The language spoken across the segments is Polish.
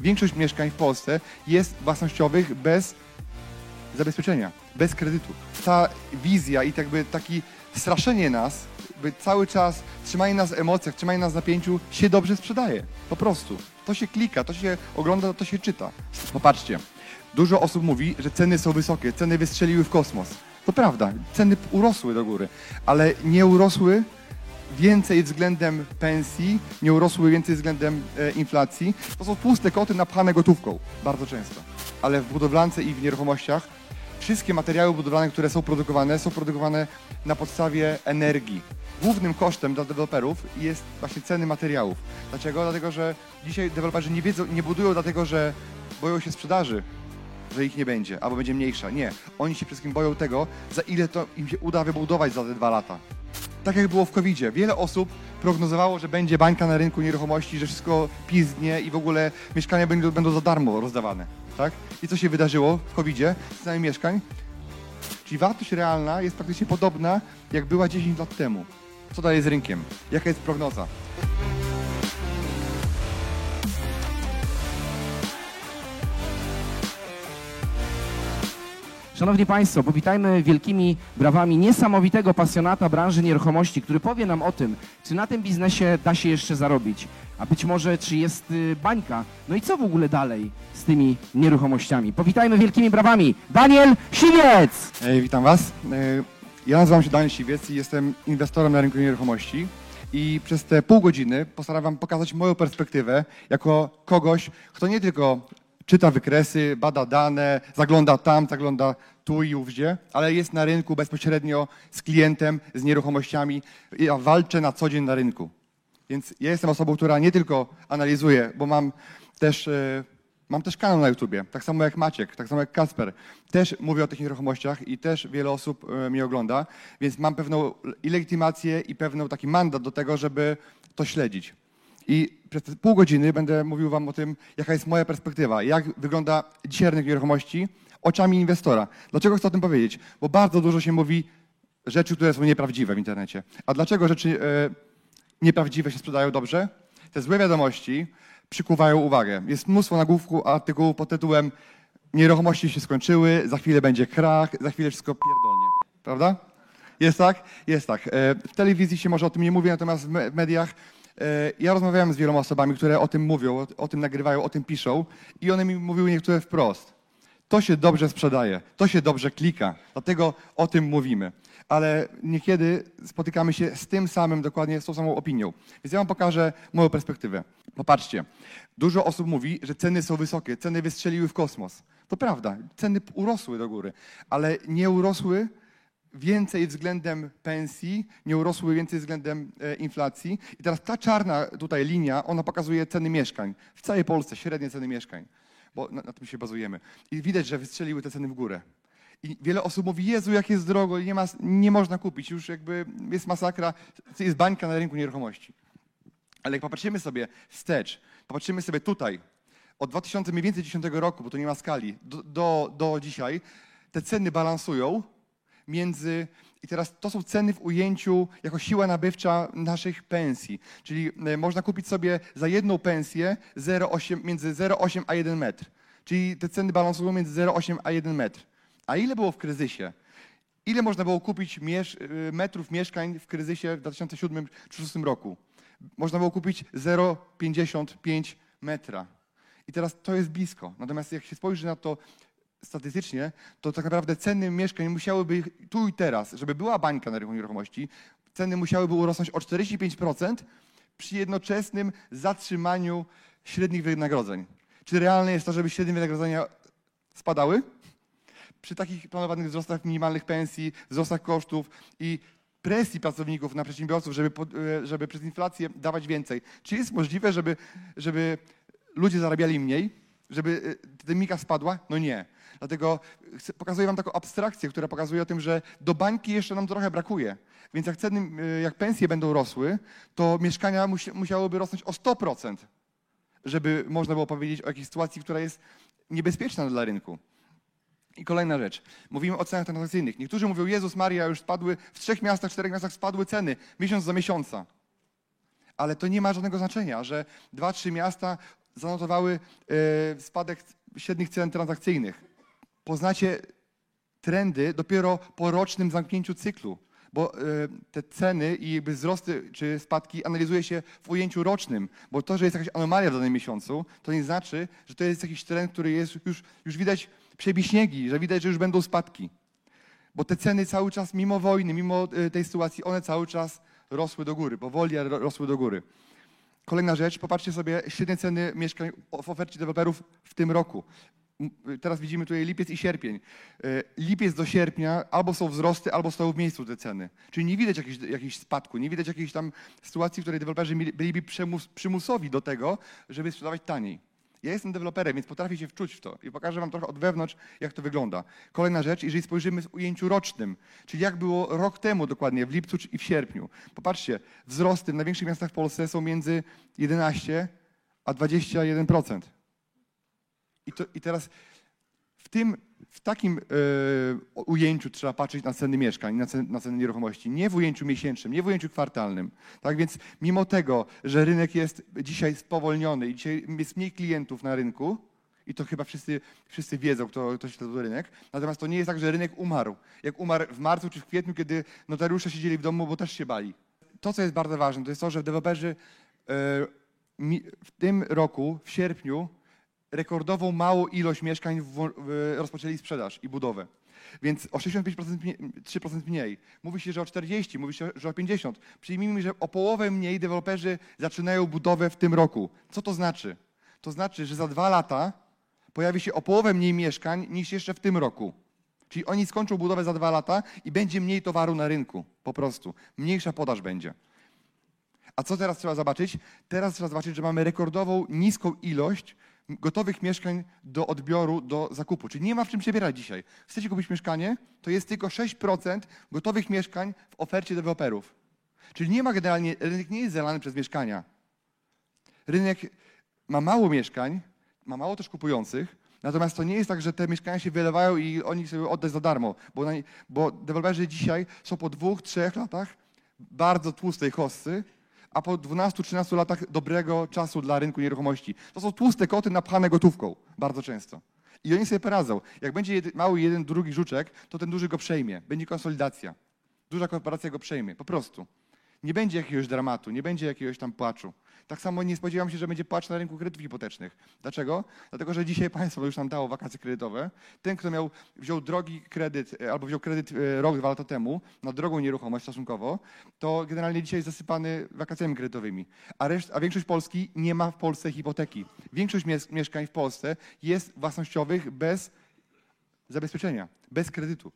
Większość mieszkań w Polsce jest własnościowych bez zabezpieczenia, bez kredytu. Ta wizja i jakby taki straszenie nas, by cały czas trzymanie nas w emocjach, trzymanie nas w napięciu się dobrze sprzedaje. Po prostu. To się klika, to się ogląda, to się czyta. Popatrzcie, dużo osób mówi, że ceny są wysokie, ceny wystrzeliły w kosmos. To prawda, ceny urosły do góry, ale nie urosły więcej względem pensji, nie urosły więcej względem e, inflacji. To są puste koty napchane gotówką, bardzo często. Ale w budowlance i w nieruchomościach wszystkie materiały budowlane, które są produkowane, są produkowane na podstawie energii. Głównym kosztem dla deweloperów jest właśnie ceny materiałów. Dlaczego? Dlatego, że dzisiaj deweloperzy nie wiedzą, nie budują dlatego, że boją się sprzedaży, że ich nie będzie, albo będzie mniejsza. Nie. Oni się przede wszystkim boją tego, za ile to im się uda wybudować za te dwa lata. Tak jak było w covid -zie. Wiele osób prognozowało, że będzie bańka na rynku nieruchomości, że wszystko pizdnie i w ogóle mieszkania będą, będą za darmo rozdawane. Tak? I co się wydarzyło w covid z cenami mieszkań? Czyli wartość realna jest praktycznie podobna, jak była 10 lat temu. Co dalej z rynkiem? Jaka jest prognoza? Szanowni Państwo, powitajmy wielkimi brawami niesamowitego pasjonata branży nieruchomości, który powie nam o tym, czy na tym biznesie da się jeszcze zarobić, a być może czy jest y, bańka. No i co w ogóle dalej z tymi nieruchomościami? Powitajmy wielkimi brawami Daniel Siwiec! E, witam Was. E, ja nazywam się Daniel Siwiec i jestem inwestorem na rynku nieruchomości. I przez te pół godziny postaram Wam pokazać moją perspektywę jako kogoś, kto nie tylko czyta wykresy, bada dane, zagląda tam, zagląda tu i ówdzie, ale jest na rynku bezpośrednio z klientem, z nieruchomościami. Ja walczę na co dzień na rynku. Więc ja jestem osobą, która nie tylko analizuje, bo mam też, e, mam też kanał na YouTubie, tak samo jak Maciek, tak samo jak Kasper. Też mówię o tych nieruchomościach i też wiele osób e, mnie ogląda, więc mam pewną i legitymację i pewną taki mandat do tego, żeby to śledzić. I przez te pół godziny będę mówił Wam o tym, jaka jest moja perspektywa, jak wygląda dzisiaj rynek nieruchomości oczami inwestora. Dlaczego chcę o tym powiedzieć? Bo bardzo dużo się mówi rzeczy, które są nieprawdziwe w internecie. A dlaczego rzeczy e, nieprawdziwe się sprzedają dobrze? Te złe wiadomości przykuwają uwagę. Jest mnóstwo nagłówków, artykułów pod tytułem nieruchomości się skończyły, za chwilę będzie krach, za chwilę wszystko pierdolnie. Prawda? Jest tak? Jest tak. E, w telewizji się może o tym nie mówi, natomiast w mediach ja rozmawiałem z wieloma osobami, które o tym mówią, o, o tym nagrywają, o tym piszą i one mi mówiły niektóre wprost. To się dobrze sprzedaje, to się dobrze klika, dlatego o tym mówimy. Ale niekiedy spotykamy się z tym samym, dokładnie z tą samą opinią. Więc ja wam pokażę moją perspektywę. Popatrzcie, dużo osób mówi, że ceny są wysokie, ceny wystrzeliły w kosmos. To prawda, ceny urosły do góry, ale nie urosły więcej względem pensji, nie urosły więcej względem e, inflacji. I teraz ta czarna tutaj linia, ona pokazuje ceny mieszkań. W całej Polsce średnie ceny mieszkań, bo na, na tym się bazujemy. I widać, że wystrzeliły te ceny w górę. I wiele osób mówi, Jezu, jak jest drogo, nie, ma, nie można kupić, już jakby jest masakra, jest bańka na rynku nieruchomości. Ale jak popatrzymy sobie wstecz, popatrzymy sobie tutaj, od 2010 roku, bo to nie ma skali, do, do, do dzisiaj, te ceny balansują między. I teraz to są ceny w ujęciu jako siła nabywcza naszych pensji. Czyli e, można kupić sobie za jedną pensję 0,8, między 0,8 a 1 metr. Czyli te ceny balansują między 0,8 a 1 metr. A ile było w kryzysie? Ile można było kupić miesz e, metrów mieszkań w kryzysie w 2007 czy 2006 roku? Można było kupić 0,55 metra. I teraz to jest blisko. Natomiast jak się spojrzy na to statystycznie, to tak naprawdę ceny mieszkań musiałyby tu i teraz, żeby była bańka na rynku nieruchomości, ceny musiałyby urosnąć o 45% przy jednoczesnym zatrzymaniu średnich wynagrodzeń. Czy realne jest to, żeby średnie wynagrodzenia spadały? Przy takich planowanych wzrostach minimalnych pensji, wzrostach kosztów i presji pracowników na przedsiębiorców, żeby, e, żeby przez inflację dawać więcej. Czy jest możliwe, żeby, żeby ludzie zarabiali mniej? Żeby dynamika spadła? No nie. Dlatego chcę, pokazuję wam taką abstrakcję, która pokazuje o tym, że do bańki jeszcze nam trochę brakuje. Więc jak ceny, y, jak pensje będą rosły, to mieszkania musi, musiałyby rosnąć o 100%, żeby można było powiedzieć o jakiejś sytuacji, która jest niebezpieczna dla rynku. I kolejna rzecz. Mówimy o cenach transakcyjnych. Niektórzy mówią, Jezus Maria, już spadły, w trzech miastach, czterech miastach spadły ceny, miesiąc za miesiąca. Ale to nie ma żadnego znaczenia, że dwa, trzy miasta zanotowały e, spadek średnich cen transakcyjnych. Poznacie trendy dopiero po rocznym zamknięciu cyklu, bo e, te ceny i jakby wzrosty czy spadki analizuje się w ujęciu rocznym, bo to, że jest jakaś anomalia w danym miesiącu, to nie znaczy, że to jest jakiś trend, który jest już, już widać przebiśniegi, że widać, że już będą spadki. Bo te ceny cały czas, mimo wojny, mimo e, tej sytuacji, one cały czas rosły do góry, powoli, rosły do góry. Kolejna rzecz, popatrzcie sobie średnie ceny mieszkań w ofercie deweloperów w tym roku. M- Teraz widzimy tutaj lipiec i sierpień. E, Lipiec do sierpnia albo są wzrosty, albo stoją w miejscu te ceny. Czyli nie widać jakichś spadku, nie widać jakiejś tam sytuacji, w której deweloperzy byliby przymus, przymusowi do tego, żeby sprzedawać taniej. Ja jestem deweloperem, więc potrafię się wczuć w to i pokażę wam trochę od wewnątrz, jak to wygląda. Kolejna rzecz, jeżeli spojrzymy w ujęciu rocznym, czyli jak było rok temu dokładnie, w lipcu i w sierpniu. Popatrzcie, wzrosty w największych miastach w Polsce są między 11 a 21%. I, to, i teraz w tym, w takim e, ujęciu trzeba patrzeć na ceny mieszkań, na ceny, na ceny nieruchomości, nie w ujęciu miesięcznym, nie w ujęciu kwartalnym. Tak więc mimo tego, że rynek jest dzisiaj spowolniony i dzisiaj jest mniej klientów na rynku, i to chyba wszyscy, wszyscy wiedzą, kto, kto śledzi rynek. Natomiast to nie jest tak, że rynek umarł. Jak umarł w marcu czy w kwietniu, kiedy notariusze siedzieli w domu, bo też się bali. To, co jest bardzo ważne, to jest to, że deweloperzy e, w tym roku, w sierpniu, rekordową małą ilość mieszkań w, w, rozpoczęli sprzedaż i budowę. Więc o 65% mniej, 3% mniej. Mówi się, że o 40, mówi się, że o 50. Przyjmijmy, że o połowę mniej deweloperzy zaczynają budowę w tym roku. Co to znaczy? To znaczy, że za dwa lata pojawi się o połowę mniej mieszkań niż jeszcze w tym roku. Czyli oni skończą budowę za dwa lata i będzie mniej towaru na rynku. Po prostu. Mniejsza podaż będzie. A co teraz trzeba zobaczyć? Teraz trzeba zobaczyć, że mamy rekordową niską ilość gotowych mieszkań do odbioru, do zakupu. Czyli nie ma w czym przebierać dzisiaj. Chcecie kupić mieszkanie, to jest tylko 6% gotowych mieszkań w ofercie deweloperów. Czyli nie ma generalnie, rynek nie jest zalany przez mieszkania. Rynek ma mało mieszkań, ma mało też kupujących, natomiast to nie jest tak, że te mieszkania się wylewają i oni sobie oddać za darmo, bo, bo deweloperzy dzisiaj są po dwóch, trzech latach bardzo tłustej hossy, a po 12-13 latach dobrego czasu dla rynku nieruchomości. To są tłuste koty napchane gotówką bardzo często. I oni sobie poradzą. Jak będzie mały jeden, drugi żuczek, to ten duży go przejmie. Będzie konsolidacja. Duża korporacja go przejmie, po prostu. Nie będzie jakiegoś dramatu, nie będzie jakiegoś tam płaczu. Tak samo nie spodziewam się, że będzie płacz na rynku kredytów hipotecznych. Dlaczego? Dlatego, że dzisiaj państwo już nam dało wakacje kredytowe. Ten, kto miał, wziął drogi kredyt e, albo wziął kredyt e, rok, dwa lata temu na drogą nieruchomość stosunkowo, to generalnie dzisiaj jest zasypany wakacjami kredytowymi. A, reszt, a większość Polski nie ma w Polsce hipoteki. Większość mies- mieszkań w Polsce jest własnościowych bez zabezpieczenia, bez kredytu.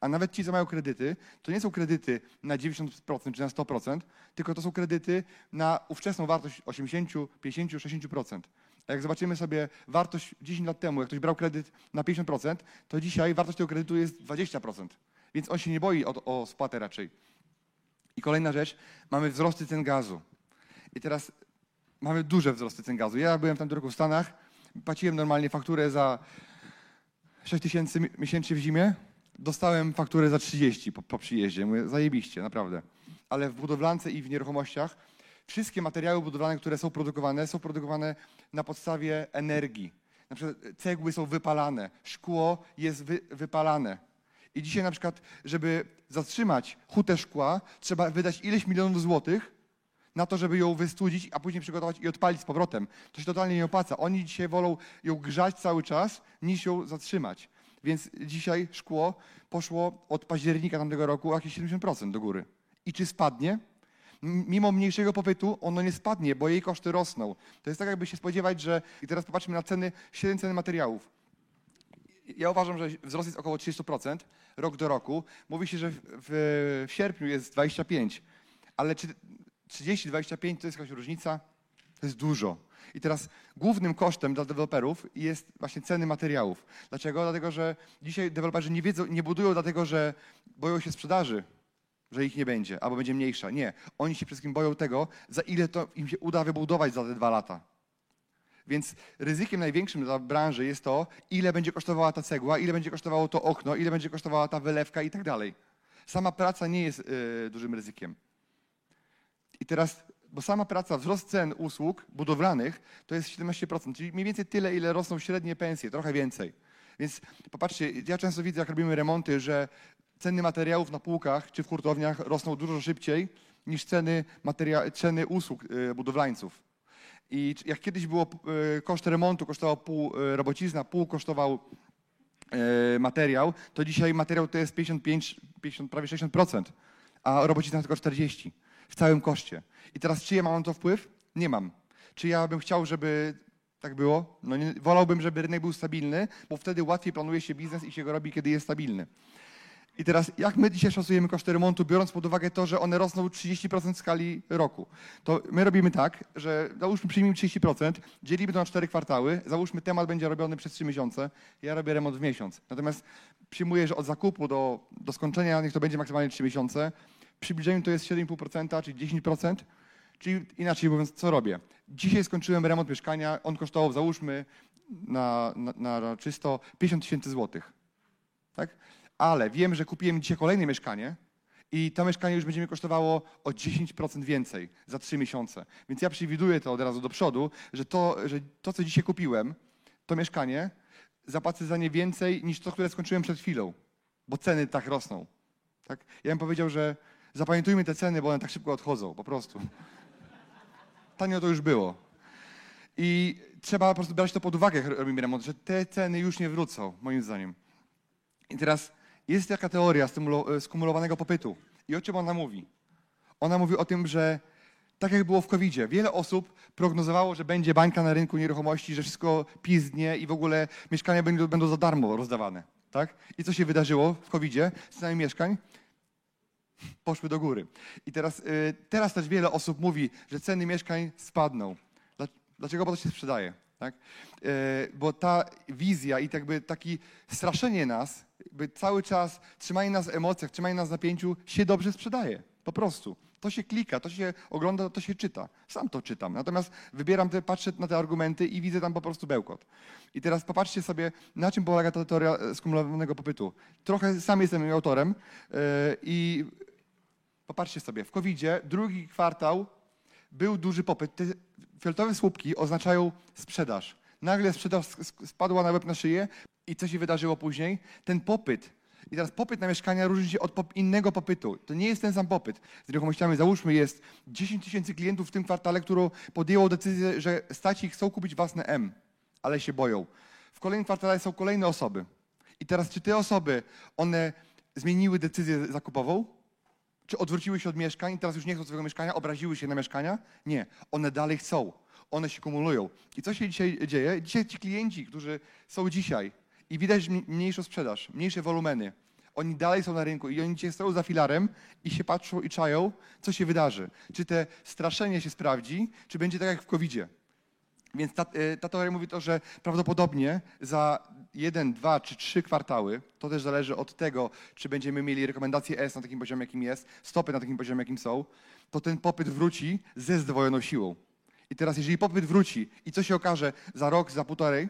A nawet ci, co mają kredyty, to nie są kredyty na 90% czy na 100%, tylko to są kredyty na ówczesną wartość 80, 50, 60%. A jak zobaczymy sobie wartość 10 lat temu, jak ktoś brał kredyt na 50%, to dzisiaj wartość tego kredytu jest 20%. Więc on się nie boi o, o spłatę raczej. I kolejna rzecz, mamy wzrosty cen gazu. I teraz mamy duże wzrosty cen gazu. Ja byłem w tamtym roku w Stanach, płaciłem normalnie fakturę za 6 tysięcy mi- miesięcznie w zimie, dostałem fakturę za 30 po, po przyjeździe. Mówię, zajebiście, naprawdę. Ale w budowlance i w nieruchomościach wszystkie materiały budowlane, które są produkowane, są produkowane na podstawie energii. Na przykład cegły są wypalane, szkło jest wy, wypalane. I dzisiaj na przykład, żeby zatrzymać hutę szkła, trzeba wydać ileś milionów złotych na to, żeby ją wystudzić, a później przygotować i odpalić z powrotem. To się totalnie nie opłaca. Oni dzisiaj wolą ją grzać cały czas, niż ją zatrzymać. Więc dzisiaj szkło poszło od października tamtego roku jakieś 70% do góry. I czy spadnie? Mimo mniejszego popytu ono nie spadnie, bo jej koszty rosną. To jest tak, jakby się spodziewać, że... I teraz popatrzmy na ceny, średnie ceny materiałów. Ja uważam, że wzrost jest około 30% rok do roku. Mówi się, że w, w sierpniu jest 25, ale czy 30-25 to jest jakaś różnica? To jest dużo. I teraz głównym kosztem dla deweloperów jest właśnie ceny materiałów. Dlaczego? Dlatego, że dzisiaj deweloperzy nie wiedzą, nie budują dlatego, że boją się sprzedaży, że ich nie będzie, albo będzie mniejsza. Nie. Oni się przede wszystkim boją tego, za ile to im się uda wybudować za te dwa lata. Więc ryzykiem największym dla branży jest to, ile będzie kosztowała ta cegła, ile będzie kosztowało to okno, ile będzie kosztowała ta wylewka i tak dalej. Sama praca nie jest y, dużym ryzykiem. I teraz, bo sama praca, wzrost cen usług budowlanych to jest 17%, czyli mniej więcej tyle, ile rosną średnie pensje, trochę więcej. Więc popatrzcie, ja często widzę, jak robimy remonty, że ceny materiałów na półkach czy w hurtowniach rosną dużo szybciej niż ceny, materia- ceny usług y, budowlańców. I jak kiedyś było y, koszt remontu kosztował pół y, robocizna, pół kosztował materiał, to dzisiaj materiał to jest 55, 50, prawie 60%, a robocizna tylko 40% w całym koszcie. I teraz czy ja mam to wpływ? Nie mam. Czy ja bym chciał, żeby tak było? No nie, wolałbym, żeby rynek był stabilny, bo wtedy łatwiej planuje się biznes i się go robi, kiedy jest stabilny. I teraz, jak my dzisiaj szacujemy koszty remontu, biorąc pod uwagę to, że one rosną 30% w skali roku? To my robimy tak, że załóżmy przyjmijmy 30%, dzielimy to na 4 kwartały, załóżmy temat będzie robiony przez 3 miesiące, ja robię remont w miesiąc. Natomiast przyjmuję, że od zakupu do, do skończenia niech to będzie maksymalnie 3 miesiące. W przybliżeniu to jest 7,5%, czyli 10%. Czyli inaczej mówiąc, co robię? Dzisiaj skończyłem remont mieszkania, on kosztował, załóżmy, na, na, na czysto 50 tysięcy złotych. Tak? Ale wiem, że kupiłem dzisiaj kolejne mieszkanie i to mieszkanie już będzie mi kosztowało o 10% więcej za 3 miesiące. Więc ja przewiduję to od razu do przodu, że to, że to co dzisiaj kupiłem, to mieszkanie, zapłacę za nie więcej niż to, które skończyłem przed chwilą, bo ceny tak rosną. Tak? Ja bym powiedział, że zapamiętujmy te ceny, bo one tak szybko odchodzą, po prostu. Tanio to już było. I trzeba po prostu brać to pod uwagę, jak robimy remont, że te ceny już nie wrócą, moim zdaniem. I teraz jest taka teoria stymulo- skumulowanego popytu. I o czym ona mówi? Ona mówi o tym, że tak jak było w covid wiele osób prognozowało, że będzie bańka na rynku nieruchomości, że wszystko pizdnie i w ogóle mieszkania będą, za darmo rozdawane. Tak? I co się wydarzyło w covid Ceny mieszkań poszły do góry. I teraz, y, teraz też wiele osób mówi, że ceny mieszkań spadną. Dla- Dlaczego? Bo to się sprzedaje. Tak? Y, Bo ta wizja i jakby takie straszenie nas, jakby cały czas trzymanie nas w emocjach, trzymanie nas w napięciu się dobrze sprzedaje. Po prostu. To się klika, to się ogląda, to się czyta. Sam to czytam. Natomiast wybieram te, patrzę na te argumenty i widzę tam po prostu bełkot. I teraz popatrzcie sobie, na czym polega ta teoria e, skumulowanego popytu. Trochę sam jestem autorem yy, i Popatrzcie sobie, w covid drugi kwartał był duży popyt. Te fioletowe słupki oznaczają sprzedaż. Nagle sprzedaż spadła na łeb na szyję i co się wydarzyło później? Ten popyt. I teraz popyt na mieszkania różni się od pop- innego popytu. To nie jest ten sam popyt. Z nieruchomościami załóżmy jest 10 tysięcy klientów w tym kwartale, które podjęło decyzję, że stać ich, chcą kupić własne M, ale się boją. W kolejnym kwartale są kolejne osoby. I teraz czy te osoby, one zmieniły decyzję zakupową? Czy odwróciły się od mieszkań i teraz już nie chcą swojego mieszkania, obraziły się na mieszkania? Nie, one dalej chcą. One się kumulują. I co się dzisiaj dzieje? Dzisiaj ci klienci, którzy są dzisiaj i widać mniej- mniejszą sprzedaż, mniejsze wolumeny, oni dalej są na rynku i oni dzisiaj stoją za filarem i się patrzą i czają, co się wydarzy. Czy te straszenie się sprawdzi, czy będzie tak jak w covid -zie. Więc ta, y, ta teoria mówi to, że prawdopodobnie za jeden, dwa czy trzy kwartały, to też zależy od tego, czy będziemy mieli rekomendacje S na takim poziomie, jakim jest, stopy na takim poziomie, jakim są, to ten popyt wróci ze zdwojoną siłą. I teraz, jeżeli popyt wróci i co się okaże za rok, za półtorej,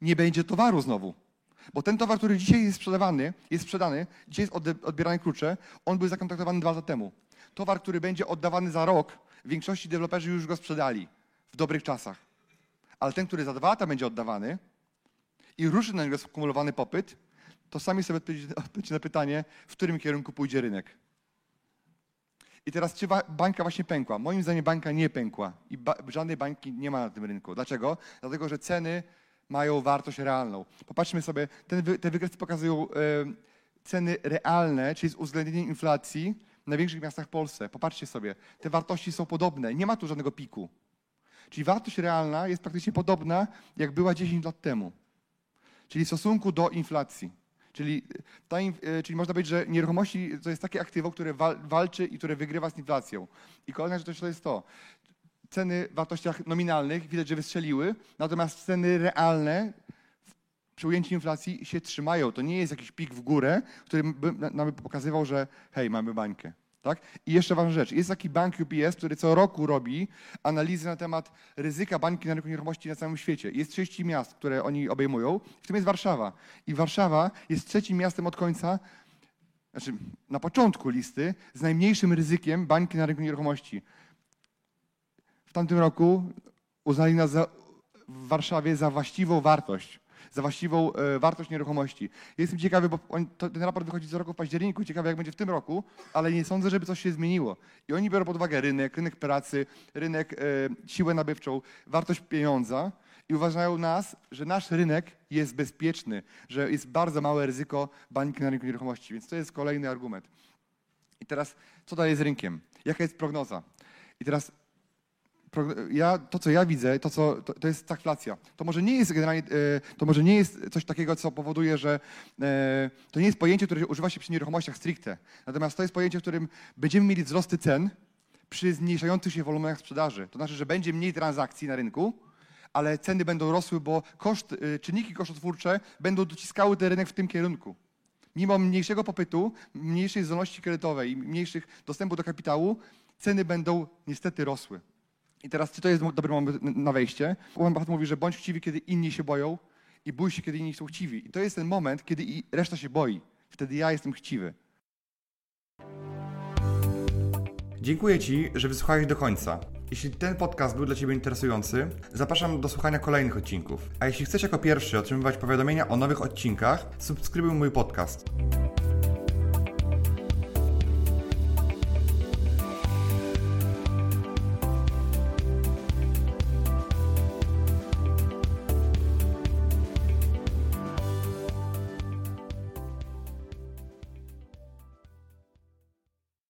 nie będzie towaru znowu. Bo ten towar, który dzisiaj jest sprzedawany, jest sprzedany, dzisiaj jest odbierany klucze, on był zakontraktowany dwa lata temu. Towar, który będzie oddawany za rok, większości deweloperzy już go sprzedali w dobrych czasach. Ale ten, który za dwa lata będzie oddawany i ruszy na niego skumulowany popyt, to sami sobie odpowiedzcie na pytanie, w którym kierunku pójdzie rynek. I teraz, czy bańka właśnie pękła? Moim zdaniem bańka nie pękła i ba- żadnej bańki nie ma na tym rynku. Dlaczego? Dlatego, że ceny mają wartość realną. Popatrzmy sobie, wy, te wykresy pokazują e, ceny realne, czyli z uwzględnieniem inflacji w największych miastach w Polsce. Popatrzcie sobie, te wartości są podobne, nie ma tu żadnego piku. Czyli wartość realna jest praktycznie podobna, jak była 10 lat temu. Czyli w stosunku do inflacji. Czyli, ta, in- e, czyli można powiedzieć, że nieruchomości to jest takie aktywo, które wal, walczy i które wygrywa z inflacją. I kolejna rzecz to jest to. ceny w wartościach nominalnych widać, że wystrzeliły, natomiast ceny realne przy ujęciu inflacji się trzymają. To nie jest jakiś pik w górę, który nam pokazywał, że hej, mamy bańkę. Tak? I jeszcze ważna rzecz. Jest taki bank UBS, który co roku robi analizy na temat ryzyka bańki na rynku nieruchomości na całym świecie. Jest 30 miast, które oni obejmują, w tym jest Warszawa. I Warszawa jest trzecim miastem od końca, znaczy na początku listy, z najmniejszym ryzykiem bańki na rynku nieruchomości. W tamtym roku uznali nas za, w Warszawie za właściwą wartość za właściwą e, wartość nieruchomości. Jestem ciekawy, bo on, to, ten raport wychodzi co roku w październiku, ciekawy jak będzie w tym roku, ale nie sądzę, żeby coś się zmieniło. I oni biorą pod uwagę rynek, rynek pracy, rynek, e, siłę nabywczą, wartość pieniądza i uważają nas, że nasz rynek jest bezpieczny, że jest bardzo małe ryzyko bańki na rynku nieruchomości, więc to jest kolejny argument. I teraz, co dalej z rynkiem? Jaka jest prognoza? I teraz ja, to, co ja widzę, to, co, to, to jest stagflacja. To może nie jest generalnie, e, to może nie jest coś takiego, co powoduje, że e, to nie jest pojęcie, które używa się przy nieruchomościach stricte. Natomiast to jest pojęcie, w którym będziemy mieli wzrosty cen przy zmniejszających się wolumenach sprzedaży. To znaczy, że będzie mniej transakcji na rynku, ale ceny będą rosły, bo koszt, e, czynniki kosztotwórcze będą dociskały ten rynek w tym kierunku. Mimo mniejszego popytu, mniejszej zdolności kredytowej i mniejszych dostępu do kapitału, ceny będą niestety rosły. I teraz, czy to jest dobry moment na wejście? Buffett mówi, że bądź chciwy, kiedy inni się boją i bój się, kiedy inni są chciwi. I to jest ten moment, kiedy reszta się boi. Wtedy ja jestem chciwy. Dziękuję Ci, że wysłuchałeś do końca. Jeśli ten podcast był dla Ciebie interesujący, zapraszam do słuchania kolejnych odcinków. A jeśli chcesz jako pierwszy otrzymywać powiadomienia o nowych odcinkach, subskrybuj mój podcast.